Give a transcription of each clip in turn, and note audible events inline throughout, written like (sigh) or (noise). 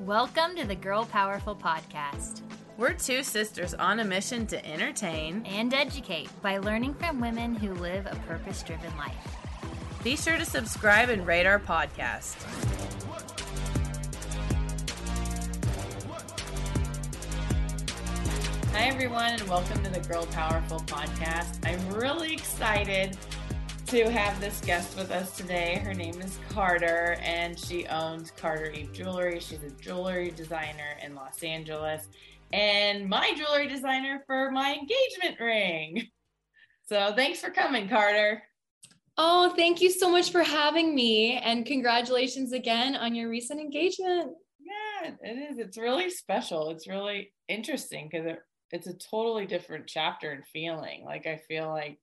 Welcome to the Girl Powerful Podcast We're two sisters on a mission to entertain. and educate by learning from women who live a purpose driven life. Be sure to subscribe and rate our podcast. Hi, everyone, and welcome to the Girl Powerful podcast. I'm really excited to have this guest with us today. Her name is Carter, and she owns Carter Eve Jewelry. She's a jewelry designer in Los Angeles and my jewelry designer for my engagement ring. So, thanks for coming, Carter. Oh, thank you so much for having me. And congratulations again on your recent engagement. Yeah, it is. It's really special. It's really interesting because it, it's a totally different chapter and feeling. Like I feel like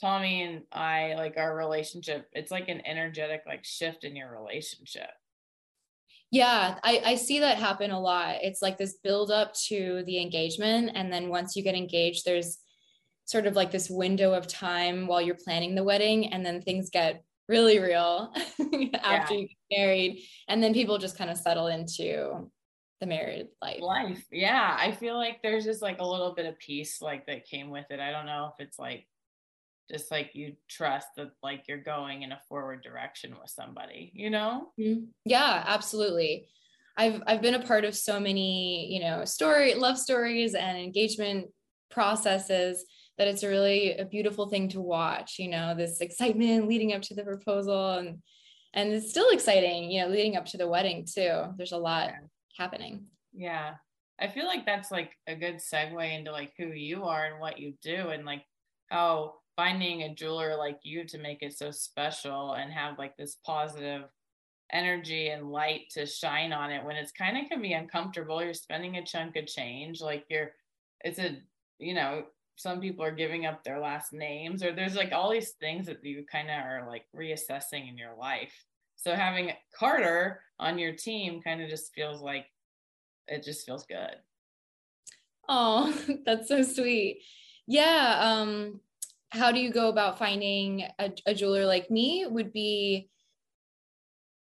Tommy and I, like our relationship, it's like an energetic like shift in your relationship. Yeah, I, I see that happen a lot. It's like this build up to the engagement. And then once you get engaged, there's sort of like this window of time while you're planning the wedding. And then things get really real (laughs) after you get married. And then people just kind of settle into the married life. Life. Yeah. I feel like there's just like a little bit of peace like that came with it. I don't know if it's like just like you trust that like you're going in a forward direction with somebody, you know? Mhm. Yeah, absolutely. I've I've been a part of so many, you know, story love stories and engagement processes that it's a really a beautiful thing to watch, you know, this excitement (laughs) leading up to the proposal and and it's still exciting, you know, leading up to the wedding too. There's a lot Yeah. happening. Yeah. I feel like that's like a good segue into like who you are and what you do and like how finding a jeweler like you to make it so special and have like this positive energy and light to shine on it when it's kind of can be uncomfortable. You're spending a chunk of change. Like you're it's a you know, some people are giving up their last names or there's like all these things that you kind of are like reassessing in your life. So having Carter on your team kind of just feels like it just feels good. Oh, (laughs) that's so sweet. Yeah, um how do you go about finding a, a jeweler like me would be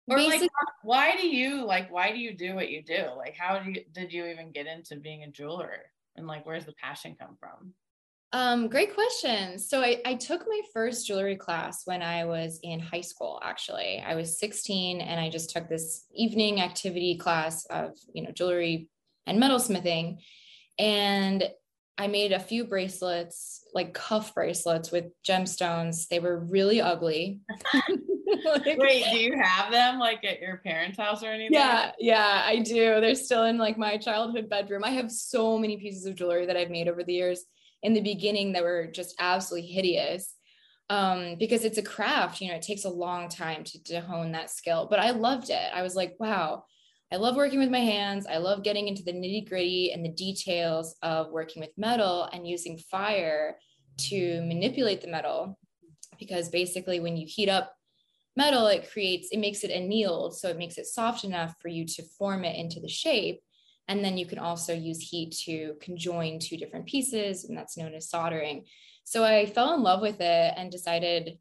Or like why do you like why do you do what you do? Like how do you did you even get into being a jeweler? And like where's the passion come from? Um, great question. So I, I took my first jewelry class when I was in high school, actually. I was 16 and I just took this evening activity class of, you know, jewelry and metalsmithing. And I made a few bracelets, like cuff bracelets with gemstones. They were really ugly. (laughs) (laughs) Like- Wait, do you have them like at your parents' house or anything? yeah, yeah, I do. They're still in like my childhood bedroom. I have so many pieces of jewelry that I've made over the years. In the beginning, that were just absolutely hideous um, because it's a craft. You know, it takes a long time to, to hone that skill. But I loved it. I was like, wow, I love working with my hands. I love getting into the nitty gritty and the details of working with metal and using fire to manipulate the metal. Because basically, when you heat up metal, it creates, it makes it annealed. So it makes it soft enough for you to form it into the shape. And then you can also use heat to conjoin two different pieces, and that's known as soldering. So I fell in love with it and decided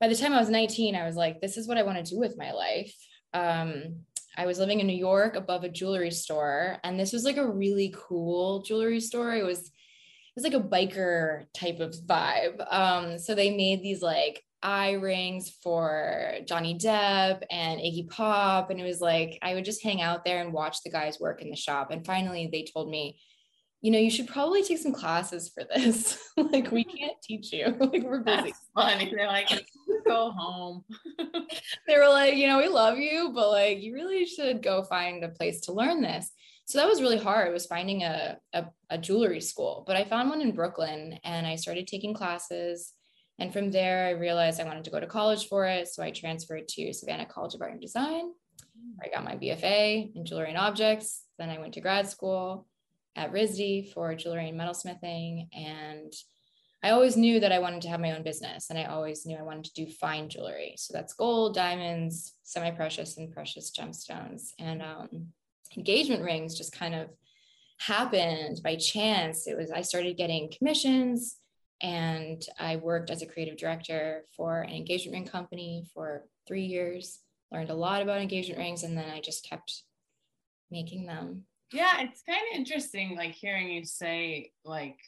by the time I was 19, I was like, this is what I want to do with my life. Um, I was living in New York above a jewelry store, and this was like a really cool jewelry store. It was it was like a biker type of vibe. Um, so they made these like eye rings for Johnny Depp and Iggy Pop. And it was like, I would just hang out there and watch the guys work in the shop. And finally, they told me, you know, you should probably take some classes for this. (laughs) like, we (laughs) can't teach you. (laughs) like, we're busy. That's funny. They're like, go home. (laughs) they were like, you know, we love you, but like, you really should go find a place to learn this. So that was really hard. It was finding a, a, a jewelry school, but I found one in Brooklyn and I started taking classes. And from there, I realized I wanted to go to college for it. So I transferred to Savannah College of Art and Design. Mm. I got my BFA in jewelry and objects. Then I went to grad school at RISD for jewelry and metalsmithing. And I always knew that I wanted to have my own business and I always knew I wanted to do fine jewelry. So that's gold, diamonds, semi precious, and precious gemstones. And um, engagement rings just kind of happened by chance. It was, I started getting commissions and I worked as a creative director for an engagement ring company for three years, learned a lot about engagement rings. And then I just kept making them. Yeah, it's kind of interesting, like hearing you say like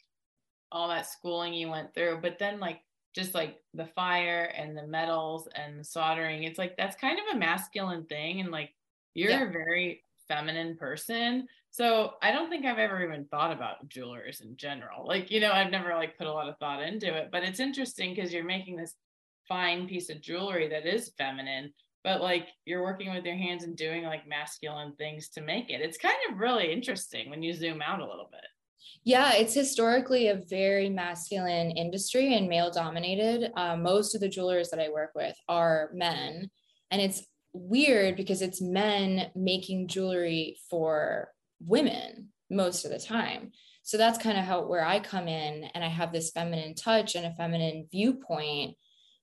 all that schooling you went through, but then like just like the fire and the metals and the soldering, it's like that's kind of a masculine thing, and like you're yeah. a very feminine person. So I don't think I've ever even thought about jewelers in general. Like, you know, I've never like put a lot of thought into it, but it's interesting because you're making this fine piece of jewelry that is feminine, but like you're working with your hands and doing like masculine things to make it. It's kind of really interesting when you zoom out a little bit. Yeah, it's historically a very masculine industry and male dominated. Uh, most of the jewelers that I work with are men. And it's weird because it's men making jewelry for women most of the time. So that's kind of how where I come in and I have this feminine touch and a feminine viewpoint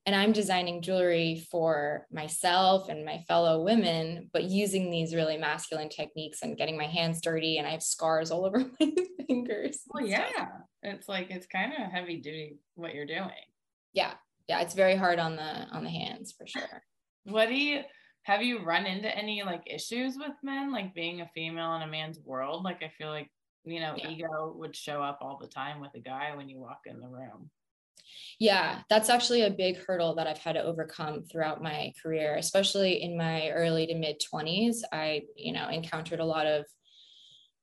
and I'm designing jewelry for myself and my fellow women, but using these really masculine techniques and getting my hands dirty, and I have scars all (laughs) over my fingers. Well, yeah, stuff. it's like it's kind of heavy duty what you're doing. Yeah, yeah, it's very hard on the on the hands for sure. What do you have you run into any like issues with men, like being a female in a man's world? Like I feel like you know yeah. ego would show up all the time with a guy when you walk in the room. Yeah, that's actually a big hurdle that I've had to overcome throughout my career, especially in my early to mid 20s. I, you know, encountered a lot of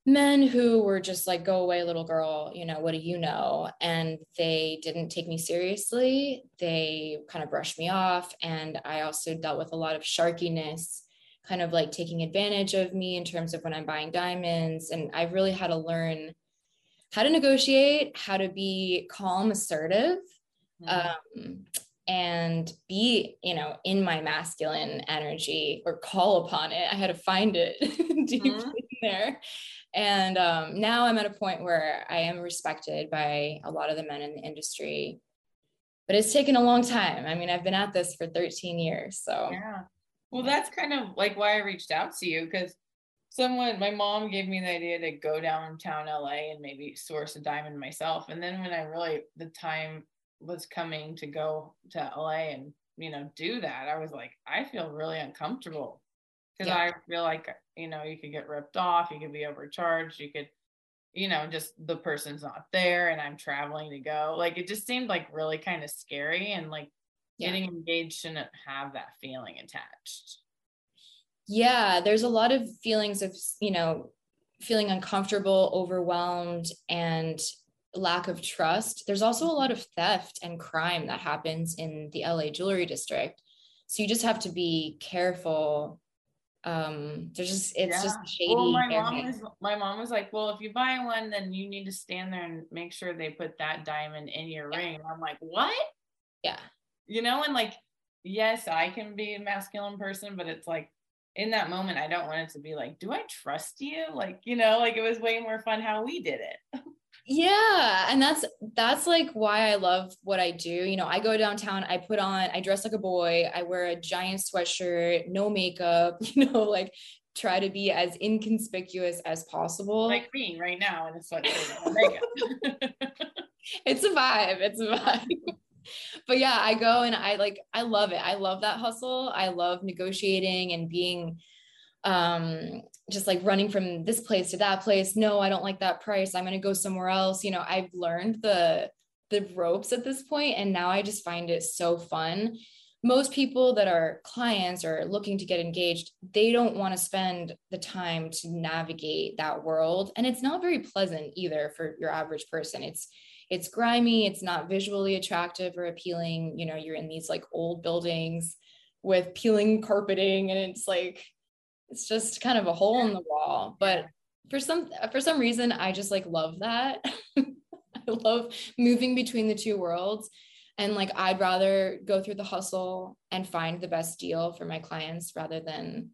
men who were just like, go away, little girl, you know, what do you know? And they didn't take me seriously. They kind of brushed me off. And I also dealt with a lot of sharkiness, kind of like taking advantage of me in terms of when I'm buying diamonds. And I've really had to learn how to negotiate, how to be calm, assertive, mm-hmm. um, and be, you know, in my masculine energy or call upon it. I had to find it (laughs) deep mm-hmm. there. And um, now I'm at a point where I am respected by a lot of the men in the industry. But it's taken a long time. I mean, I've been at this for 13 years. So, yeah. Well, that's kind of like why I reached out to you because someone my mom gave me the idea to go downtown LA and maybe source a diamond myself. And then when I really the time was coming to go to LA and you know do that, I was like, I feel really uncomfortable because yeah. I feel like you know you could get ripped off, you could be overcharged, you could you know just the person's not there and I'm traveling to go. Like it just seemed like really kind of scary and like yeah. getting engaged shouldn't have that feeling attached yeah there's a lot of feelings of you know feeling uncomfortable overwhelmed and lack of trust. There's also a lot of theft and crime that happens in the la jewelry district. So you just have to be careful. Um there's just it's yeah. just shady well, my mom was my mom was like well if you buy one then you need to stand there and make sure they put that diamond in your yeah. ring. I'm like what? Yeah. You know and like yes i can be a masculine person but it's like in that moment, I don't want it to be like, do I trust you? Like, you know, like it was way more fun how we did it. yeah. And that's, that's like why I love what I do. You know, I go downtown, I put on, I dress like a boy, I wear a giant sweatshirt, no makeup, (laughs) you know, like try to be as inconspicuous as possible. Like me right now in a sweatshirt makeup. (laughs) it's a vibe. It's a vibe (laughs) (laughs) but yeah, I go and I like I love it. I love that hustle. I love negotiating and being um just like running from this place to that place. No, I don't like that price. I'm going to go somewhere else. You know, I've learned the the ropes at this point and now I just find it so fun. Most people that are clients or looking to get engaged, they don't want to spend the time to navigate that world and it's not very pleasant either for your average person. It's it's grimy, it's not visually attractive or appealing. You know, you're in these like old buildings with peeling carpeting and it's like it's just kind of a hole in the wall. But for some for some reason I just like love that. (laughs) I love moving between the two worlds. And like I'd rather go through the hustle and find the best deal for my clients rather than,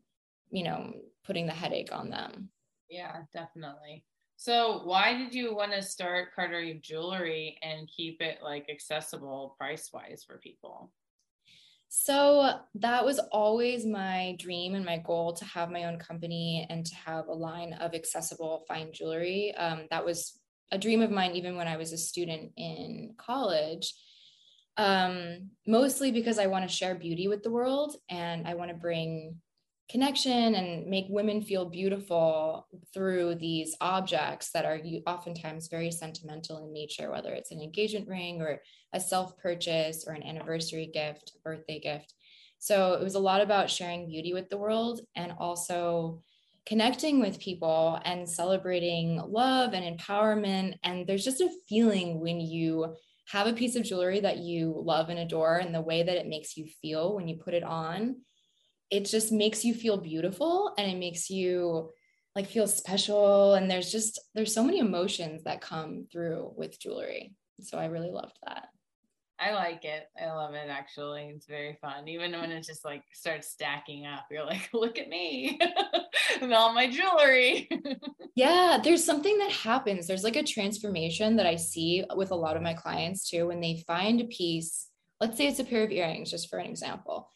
you know, putting the headache on them. Yeah, definitely. So why did you want to start Carter Eve Jewelry and keep it like accessible price wise for people? So that was always my dream and my goal to have my own company and to have a line of accessible fine jewelry. Um, that was a dream of mine even when I was a student in college. Um, mostly because I want to share beauty with the world and I want to bring connection and make women feel beautiful through these objects that are oftentimes very sentimental in nature, whether it's an engagement ring or a self purchase or an anniversary gift, birthday gift. So it was a lot about sharing beauty with the world and also connecting with people and celebrating love and empowerment. And there's just a feeling when you have a piece of jewelry that you love and adore and the way that it makes you feel when you put it on it just makes you feel beautiful and it makes you like feel special. And there's just there's so many emotions that come through with jewelry. So i really loved that. I like it. I love it actually. It's very fun. Even when it just like starts stacking up you're like (laughs) look at me (laughs) and all my jewelry. (laughs) Yeah there's something that happens. There's like a transformation that i see with a lot of my clients too. When they find a piece let's say it's a pair of earrings just for an example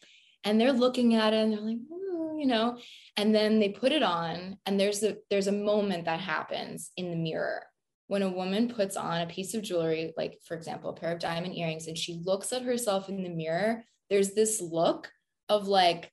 and they're looking at it and they're like hmm, you know and then they put it on and there's a there's a moment that happens in the mirror when a woman puts on a piece of jewelry like for example a pair of diamond earrings and she looks at herself in the mirror there's this look of like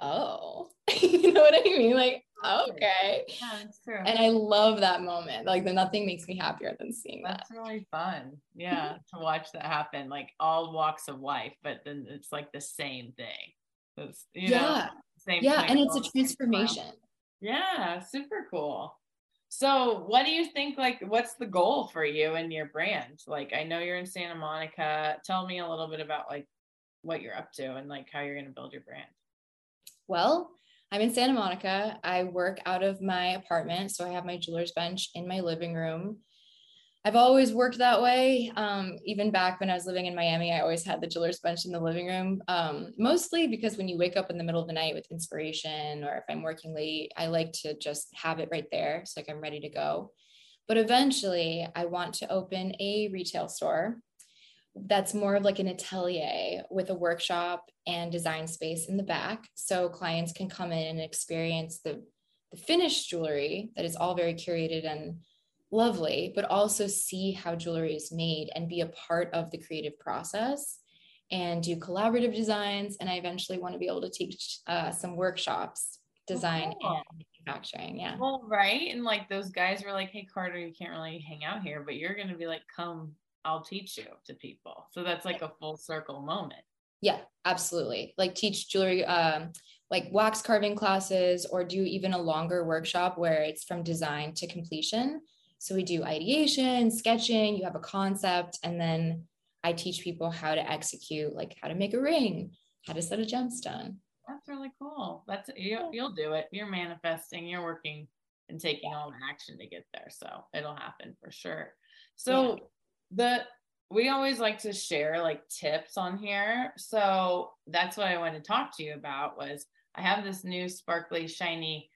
oh (laughs) you know what i mean? Like okay. Yeah, that's true. and i love that moment like the nothing makes me happier than seeing that. That's really fun. Yeah to watch that happen like all walks of life but then it's like the same thing yeah. Know, yeah. And it's a transformation. Yeah. Super cool. So, what do you think? Like, what's the goal for you and your brand? Like, I know you're in Santa Monica. Tell me a little bit about like what you're up to and like how you're going to build your brand. Well, I'm in Santa Monica. I work out of my apartment. So, I have my jeweler's bench in my living room. I've always worked that way. Um, even back when I was living in Miami, I always had the jeweler's bench in the living room, um, mostly because when you wake up in the middle of the night with inspiration, or if I'm working late, I like to just have it right there. So like I'm ready to go. But eventually, I want to open a retail store that's more of like an atelier with a workshop and design space in the back. So clients can come in and experience the, the finished jewelry that is all very curated and lovely, but also see how jewelry is made and be a part of the creative process and do collaborative designs. And I eventually want to be able to teach uh, some workshops, design oh, and manufacturing. Yeah. Well, right. And like those guys were like, hey, Carter, you can't really hang out here, but you're going to be like, come, I'll teach you to people. So that's like a full circle moment. Yeah, absolutely. Like teach jewelry, um, like wax carving classes, or do even a longer workshop where it's from design to completion so we do ideation, sketching, you have a concept, and then I teach people how to execute, like how to make a ring, how to set a gemstone. That's really cool. That's you, you'll do it. You're manifesting, you're working and taking all the action to get there. So it'll happen for sure. So yeah. the we always like to share like tips on here. So that's what I want to talk to you about was I have this new sparkly shiny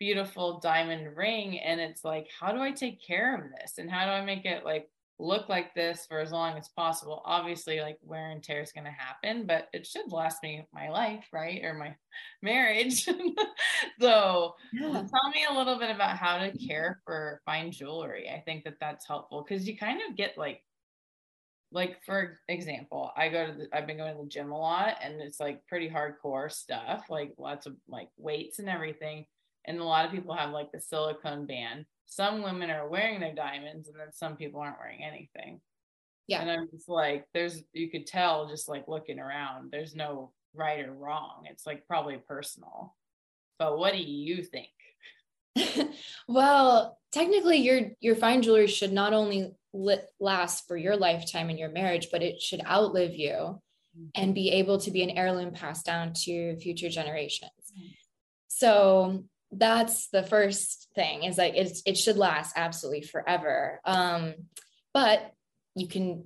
beautiful diamond ring and it's like how do i take care of this? And how do i make it like look like this for as long as possible? Obviously like wear and tear is going to happen but it should last me my life right? Or my (laughs) marriage. (laughs) So yeah. tell me a little bit about how to care for fine jewelry. I think that that's helpful because you kind of get like like for example i go to the i've been going to the gym a lot and it's like pretty hardcore stuff like lots of like weights and everything and a lot of people have like the silicone band. Some women are wearing their diamonds and then some people aren't wearing anything. Yeah. And i'm just like there's you could tell just like looking around there's no right or wrong. It's like probably personal. But what do you think? (laughs) Well technically your your fine jewelry should not only lit, last for your lifetime in your marriage but it should outlive you mm-hmm. and be able to be an heirloom passed down to future generations. Mm-hmm. so that's the first thing is like it's, it should last absolutely forever. Um, but you can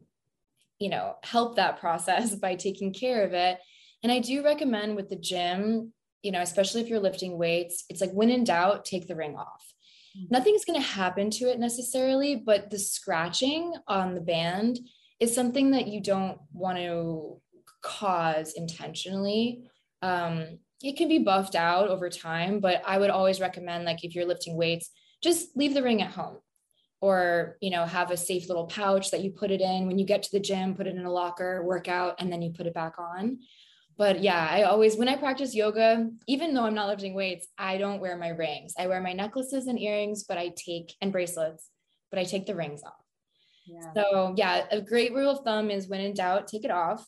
you know help that (laughs) process by taking care of it. And i do recommend with the gym you know especially if you're lifting weights it's like when in doubt take the ring off. Mm-hmm. nothing's going to happen to it necessarily but the scratching on the band is something that you don't want to cause intentionally. Um, it can be buffed out over time, but I would always recommend like if you're lifting weights, just leave the ring at home or you know have a safe little pouch that you put it in when you get to the gym put it in a locker work out and then you put it back on but yeah, I always, when I practice yoga, even though I'm not lifting weights, I don't wear my rings. I wear my necklaces and earrings, but I take, and bracelets, but I take the rings off. Yeah. So, yeah, a great rule of thumb is when in doubt, take it off.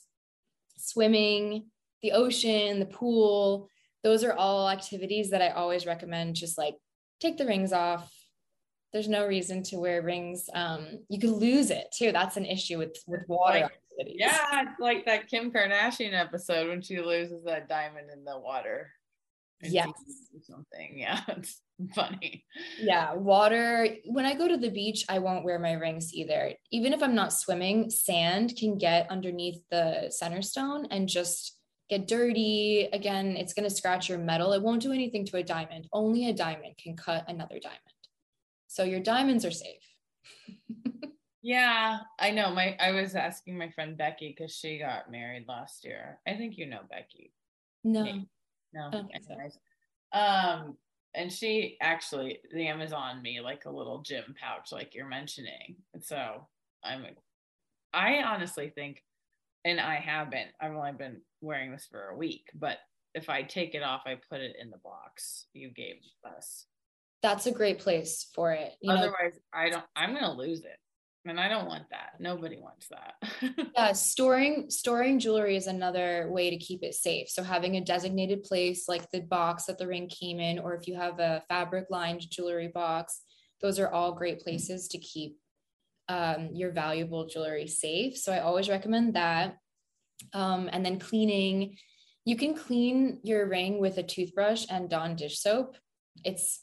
Swimming, the ocean, the pool, those are all activities that I always recommend. Just like take the rings off. There's no reason to wear rings. Um, you could lose it too. That's an issue with with water. Like, yeah, it's like that Kim Kardashian episode when she loses that diamond in the water. Yes. Something. (laughs) Yeah, it's funny. Yeah, water. When I go to the beach, I won't wear my rings either. Even if I'm not swimming, sand can get underneath the center stone and just get dirty. Again, it's going to scratch your metal. It won't do anything to a diamond. Only a diamond can cut another diamond. So your diamonds are safe. (laughs) Yeah, I know. My I was asking my friend Becky because she got married last year. I think you know Becky. No. No. So. Um, and she actually the Amazon me like a little gym pouch, like you're mentioning. And so I'm I honestly think, and I haven't, I've only been wearing this for a week, but if I take it off, I put it in the box you gave us. That's a great place for it. You Otherwise, know, I don't I'm gonna lose it and I don't want that. Nobody wants that. (laughs) yeah, storing storing jewelry is another way to keep it safe. So having a designated place like the box that the ring came in, or if you have a fabric lined jewelry box, those are all great places to keep um, your valuable jewelry safe. So I always recommend that. Um, and then cleaning, you can clean your ring with a toothbrush and Dawn dish soap. It's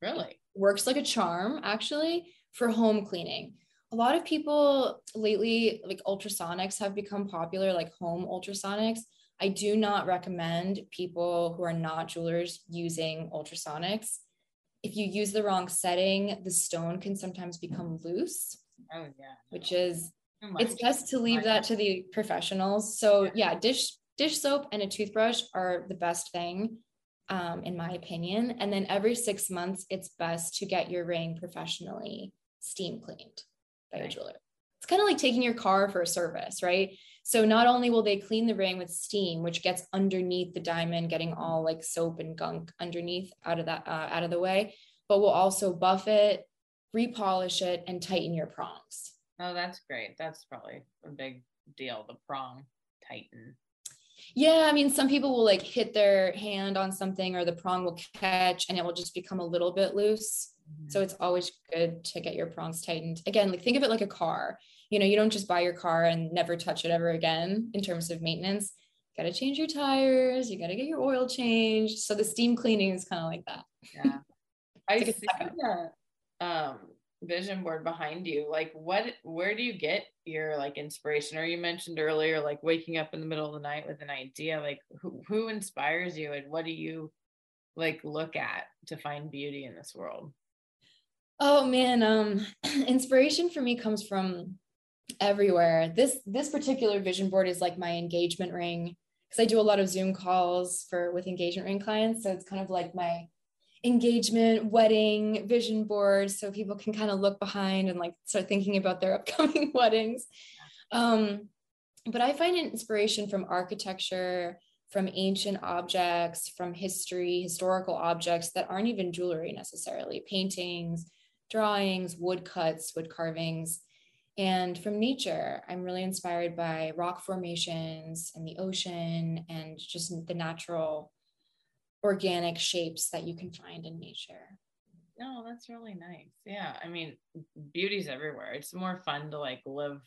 really works like a charm actually for home cleaning a lot of people lately, like ultrasonics have become popular, like home ultrasonics. I do not recommend people who are not jewelers using ultrasonics. If you use the wrong setting, the stone can sometimes become loose. Oh yeah. Which is it's best to leave that to the professionals. So yeah, dish dish soap and a toothbrush are the best thing um, in my opinion. And then every six months, it's best to get your ring professionally steam cleaned by a jeweler. It's kind of like taking your car for a service, right? So not only will they clean the ring with steam, which gets underneath the diamond, getting all like soap and gunk underneath out of that uh, out of the way, but we'll also buff it, repolish it, and tighten your prongs. Oh, that's great. That's probably a big deal. The prong tighten. Yeah, I mean, some people will like hit their hand on something or the prong will catch and it will just become a little bit loose. So it's always good to get your prongs tightened. Again, like think of it like a car. You know, you don't just buy your car and never touch it ever again in terms of maintenance. Got to change your tires, you got to get your oil changed. So the steam cleaning is kind of like that. Yeah. (laughs) I see the um, vision board behind you. Like what where do you get your like inspiration? Or you mentioned earlier like waking up in the middle of the night with an idea. Like who, who inspires you and what do you like look at to find beauty in this world? Oh man, um, (clears throat) inspiration for me comes from everywhere. This this particular vision board is like my engagement ring because I do a lot of Zoom calls for with engagement ring clients. So it's kind of like my engagement, wedding vision board, so people can kind of look behind and like start thinking about their (laughs) upcoming weddings. Um, but I find inspiration from architecture, from ancient objects, from history, historical objects that aren't even jewelry necessarily, paintings, drawings, woodcuts, wood carvings. And from nature, I'm really inspired by rock formations and the ocean and just the natural organic shapes that you can find in nature. No, that's really nice. Yeah. I mean, beauty's everywhere. It's more fun to like live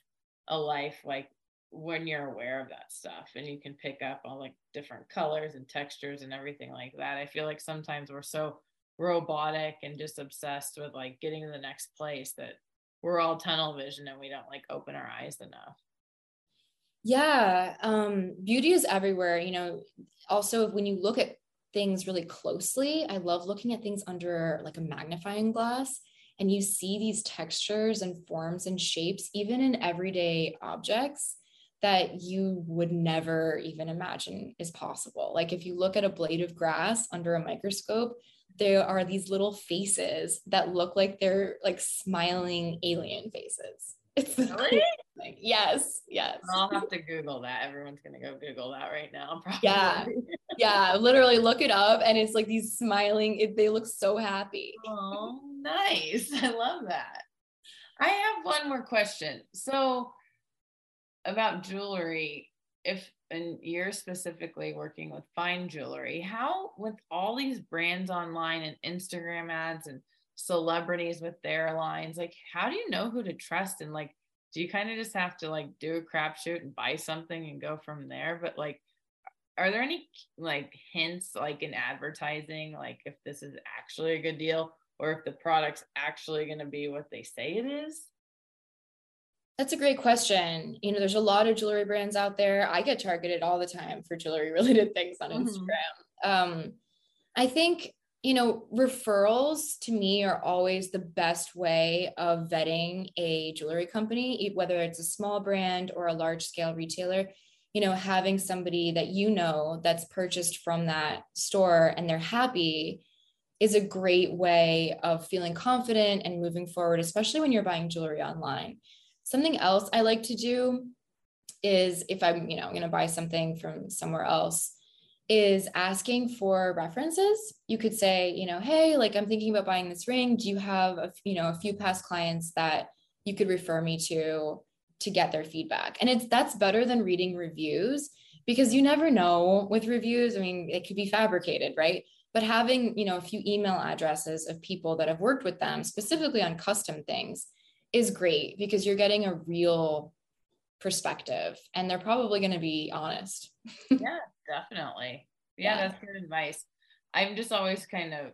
a life like when you're aware of that stuff and you can pick up all like different colors and textures and everything like that. I feel like sometimes we're so robotic and just obsessed with like getting to the next place that we're all tunnel vision and we don't like open our eyes enough yeah um beauty is everywhere you know also when you look at things really closely i love looking at things under like a magnifying glass and you see these textures and forms and shapes even in everyday objects that you would never even imagine is possible like if you look at a blade of grass under a microscope there are these little faces that look like they're like smiling alien faces. It's the Really? Yes, yes. I'll have to Google that. Everyone's gonna go Google that right now. (laughs) Probably. Yeah. Yeah, literally look it up and it's like these smiling, it, they look so happy. Oh, nice. I love that. I have one more question. So, about jewelry, if and you're specifically working with fine jewelry, how with all these brands online and Instagram ads and celebrities with their lines, like how do you know who to trust and like do you kind of just have to like do a crapshoot and buy something and go from there? But like are there any like hints like in advertising like if this is actually a good deal or if the product's actually going to be what they say it is That's a great question. You know, there's a lot of jewelry brands out there. I get targeted all the time for jewelry related things on Mhm. Instagram. Um, I think, you know, referrals to me are always the best way of vetting a jewelry company, whether it's a small brand or a large scale retailer. You know, having somebody that you know that's purchased from that store and they're happy is a great way of feeling confident and moving forward, especially when you're buying jewelry online. Something else I like to do is if I'm, you know, going to buy something from somewhere else, is asking for references. You could say, you know, hey, like I'm thinking about buying this ring. Do you have, a, you know, a few past clients that you could refer me to to get their feedback? And it's that's better than reading reviews because you never know with reviews. I mean, it could be fabricated, right? But having, you know, a few email addresses of people that have worked with them specifically on custom things is great because you're getting a real perspective and they're probably going to be honest. (laughs) yeah definitely. Yeah, Yeah. that's good advice. I'm just always kind of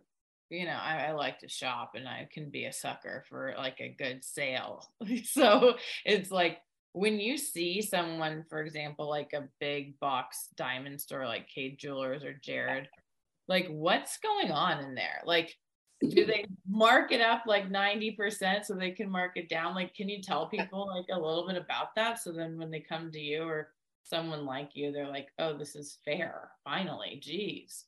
you know I, I like to shop and i can be a sucker for like a good sale. (laughs) So it's like when you see someone for example like a big box diamond store like Kay Jewelers or Jared like what's going on in there? Like do they mark it up like 90% so they can mark it down? Like can you tell people like a little bit about that? So then when they come to you or someone like you they're like oh this is fair finally geez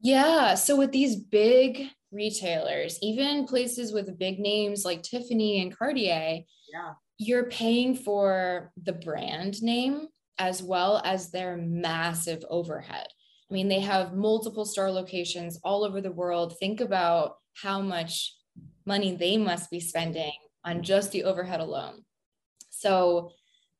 Yeah. So with these big retailers, even places with big names like Tiffany and Cartier, yeah you're paying for the brand name as well as their massive overhead. I mean, they have multiple store locations all over the world. Think about how much money they must be spending on just the overhead alone. So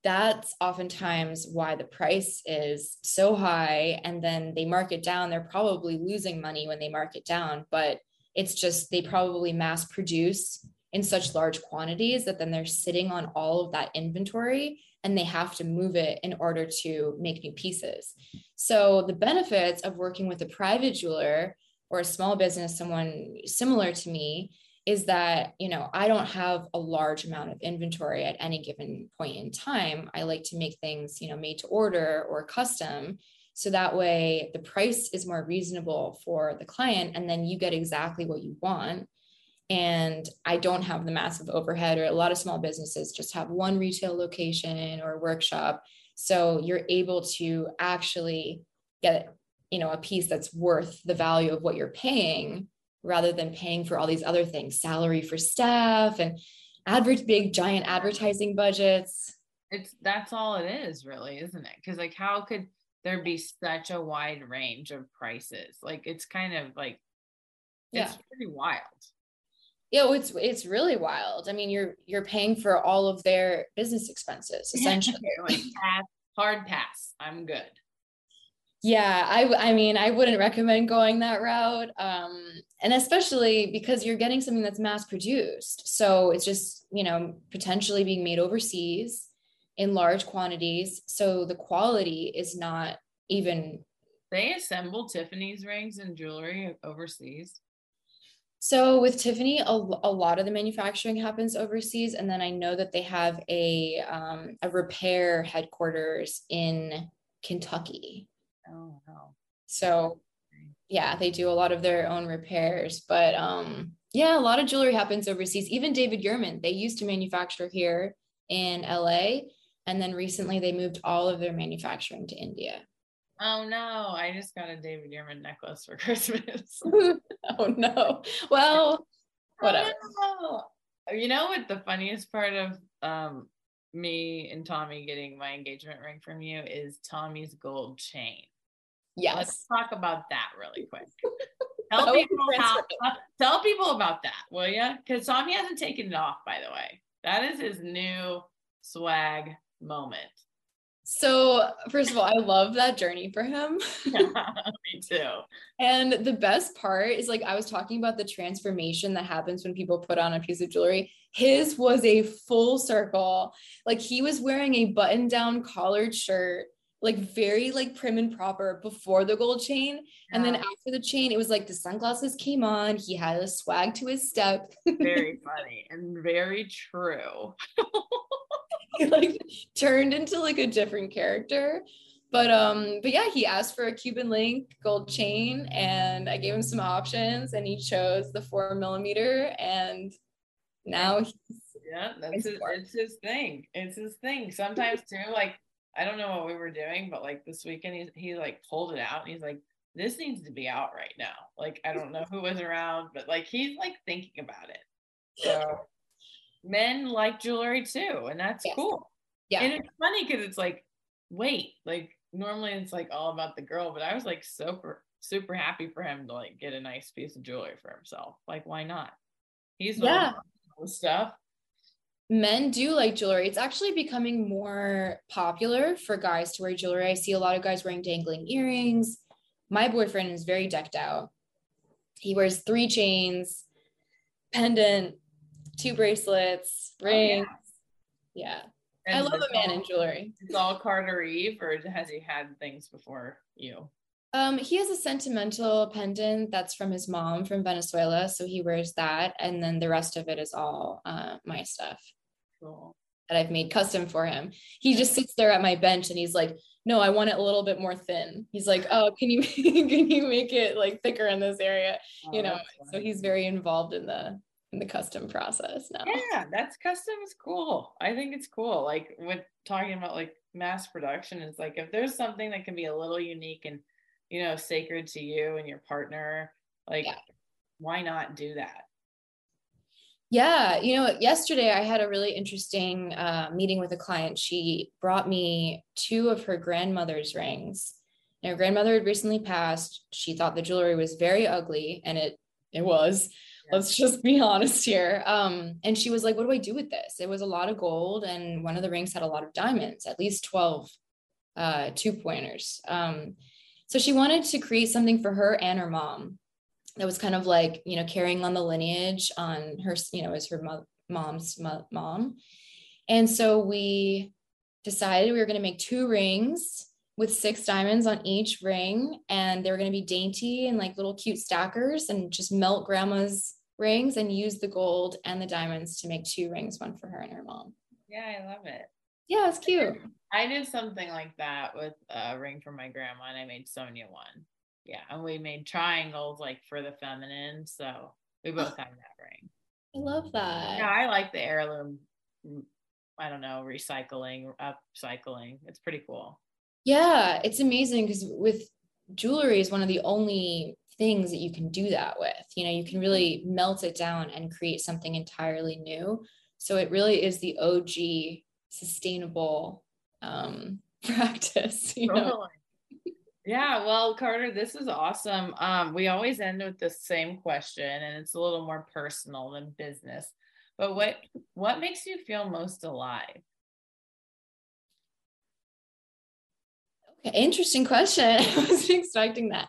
that's oftentimes why the price is so high. And then they mark it down. They're probably losing money when they mark it down, but it's just they probably mass produce in such large quantities that then they're sitting on all of that inventory and they have to move it in order to make new pieces. So the benefits of working with a private jeweler or a small business, someone similar to me, is that you know I don't have a large amount of inventory at any given point in time. I like to make things you know made to order or custom. So that way the price is more reasonable for the client and then you get exactly what you want and I don't have the massive overhead, or a lot of small businesses just have one retail location or workshop. So you're able to actually get, you know, a piece that's worth the value of what you're paying rather than paying for all these other things, salary for staff and advert big giant advertising budgets. it's that's all it is really isn't it because like how could there be such a wide range of prices like it's kind of like it's Yeah. pretty wild Yeah, it's it's really wild. I mean, you're you're paying for all of their business expenses (laughs) essentially. Like pass, hard pass i'm good Yeah, i i mean, I wouldn't recommend going that route. Um, and especially because you're getting something that's mass produced. So it's just, you know, potentially being made overseas in large quantities. So the quality is not even they assemble tiffany's rings and jewelry overseas So with Tiffany, a lot of the manufacturing happens overseas, and then I know that they have a um, a repair headquarters in Kentucky. oh no So yeah, they do a lot of their own repairs, but um, yeah, a lot of jewelry happens overseas. Even David Yurman, they used to manufacture here in LA, and then recently they moved all of their manufacturing to India. oh no i just got a david Yurman necklace for (laughs) christmas (laughs) oh no. Well, whatever. Oh, no. you know what the funniest part of um me and Tommy getting my engagement ring from you is Tommy's gold chain. Yes. Let's talk about that really quick. (laughs) Tell people how, uh, tell people about that, will you? Because Tommy hasn't taken it off, by the way. That is his new swag moment. So, first of all, I love that journey for him. (laughs) (laughs) Me too. And the best part is like I was talking about the transformation that happens when people put on a piece of jewelry. His was a full circle. Like he was wearing a button down collared shirt, like very like prim and proper before the gold chain. Yeah. And then after the chain, it was like the sunglasses came on. He had a swag to his step. very (laughs) funny and very true. (laughs) he like turned into like a different character. But um, but yeah, he asked for a Cuban link gold chain, and I gave him some options, and he chose the four millimeter, and now he's yeah, that's his, it's his thing. It's his thing. (laughs) Sometimes too, like I don't know what we were doing, but like this weekend, he he like pulled it out, and he's like, "This needs to be out right now." Like I don't know who was around, but like he's like thinking about it. So men like jewelry too, and that's yes. cool. Yeah. And it's funny because it's like, wait, like normally it's like all about the girl, but I was like super super happy for him to like get a nice piece of jewelry for himself. Like, why not? He's yeah stuff. Men do like jewelry. It's actually becoming more popular for guys to wear jewelry. I see a lot of guys wearing dangling earrings. My boyfriend is very decked out. He wears three chains, pendant, two bracelets, rings. Oh, yeah. yeah. I love a man all, in jewelry. It's all Carter Eve, or has he had things before you? Um, he has a sentimental pendant that's from his mom from Venezuela, so he wears that, and then the rest of it is all uh, my stuff cool. that I've made custom for him. He just sits there at my bench and he's like, "No, I want it a little bit more thin." He's like, "Oh, can you (laughs) can you make it like thicker in this area?" Oh, you know, so he's very involved in the in the custom process now. Yeah, that's custom is cool. I think it's cool. Like with talking about like mass production, it's like if there's something that can be a little unique and you know sacred to you and your partner, like yeah. why not do that? Yeah, you know, yesterday I had a really interesting uh, meeting with a client. She brought me two of her grandmother's rings. And her grandmother had recently passed. She thought the jewelry was very ugly, and it it was let's just be (laughs) honest here um, and she was like what do i do with this it was a lot of gold and one of the rings had a lot of diamonds at least 12 uh, two pointers um, so she wanted to create something for her and her mom that was kind of like you know carrying on the lineage on her you know as her mo- mom's mo- mom. And so we decided we were going to make two rings with six diamonds on each ring and they were going to be dainty and like little cute stackers and just melt grandma's rings and use the gold and the diamonds to make two rings one for her and her mom. Yeah i love it yeah it's cute. i did something like that with a ring for my grandma and i made Sonya one. Yeah and we made triangles like for the feminine so we oh. both have that ring. I love that. Yeah i like the heirloom mm, i don't know recycling upcycling. It's pretty cool. Yeah, it's amazing because with jewelry is one of the only things that you can do that with. You know, you can really melt it down and create something entirely new. So it really is the OG sustainable um, (laughs) practice. You know? Yeah, well, Carter, this is awesome. Um, we always end with the same question, and it's a little more personal than business. But what what makes you feel most alive? Okay, interesting question. (laughs) I wasn't expecting that.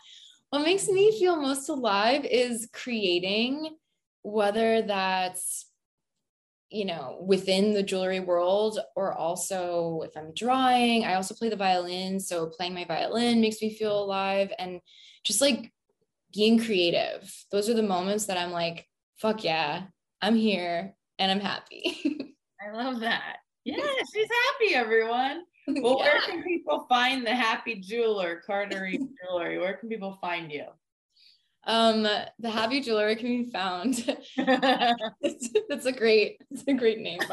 What makes me feel most alive is creating, whether that's you know within the jewelry world or also if i'm drawing i also play the violin so playing my violin makes me feel alive and just like being creative those are the moments that i'm like fuck yeah i'm here and i'm happy (laughs) i love that yeah she's happy everyone (laughs) well, yeah. where can people find the happy jeweler, Carter Eve Jewelry? Where can people find you? Um, the happy jewelry can be found. (laughs) that's a great, it's a great name. (laughs)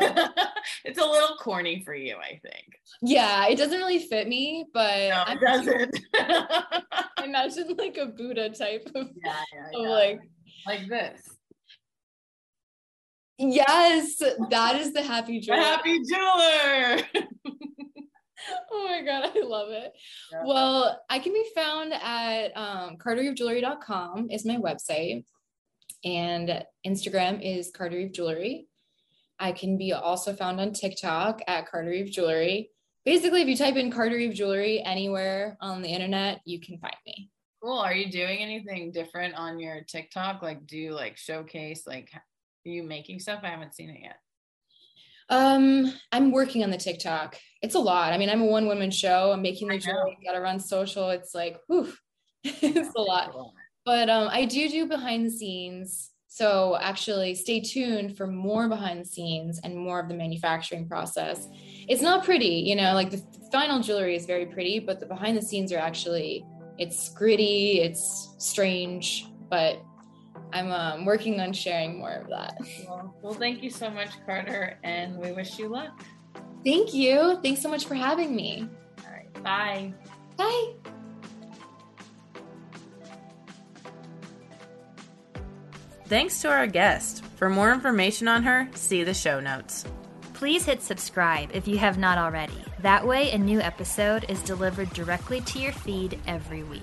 it's a little corny for you, I think. Yeah, it doesn't really fit me, but no, it doesn't. (laughs) Imagine like a Buddha type of, yeah, yeah, of yeah. like like this. Yes, that is the happy The jeweler. happy jeweler. (laughs) oh my god, I love it. Yeah. Well, I can be found at um, carterevejewelry.com is my website, and Instagram is Carter Jewelry. I can be also found on TikTok at Carter Jewelry. Basically, if you type in Carter Jewelry anywhere on the internet, you can find me. cool. Are you doing anything different on your TikTok? Like, do you like showcase like are you making stuff? I haven't seen it yet. Um, I'm working on the TikTok. It's a lot. I mean, I'm a one woman show. I'm making the know. jewelry, gotta run social. It's like, whew, (laughs) it's a lot. But um, I do do behind the scenes. So actually, stay tuned for more behind the scenes and more of the manufacturing process. It's not pretty, you know, like the final jewelry is very pretty, but the behind the scenes are actually it's gritty, it's strange, but I'm um, working on sharing more of that. Well, well, thank you so much, Carter, and we wish you luck. Thank you. Thanks so much for having me. All right. Bye. Bye. Thanks to our guest. For more information on her, see the show notes. Please hit subscribe if you have not already. That way, a new episode is delivered directly to your feed every week.